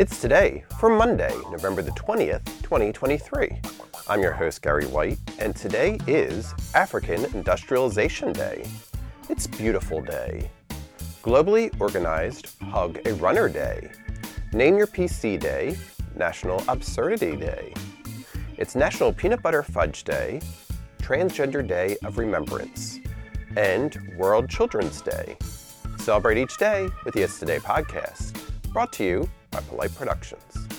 It's today for Monday, November the 20th, 2023. I'm your host, Gary White, and today is African Industrialization Day. It's Beautiful Day. Globally organized Hug a Runner Day. Name Your PC Day, National Absurdity Day. It's National Peanut Butter Fudge Day, Transgender Day of Remembrance, and World Children's Day. Celebrate each day with the podcast, brought to you by Polite Productions.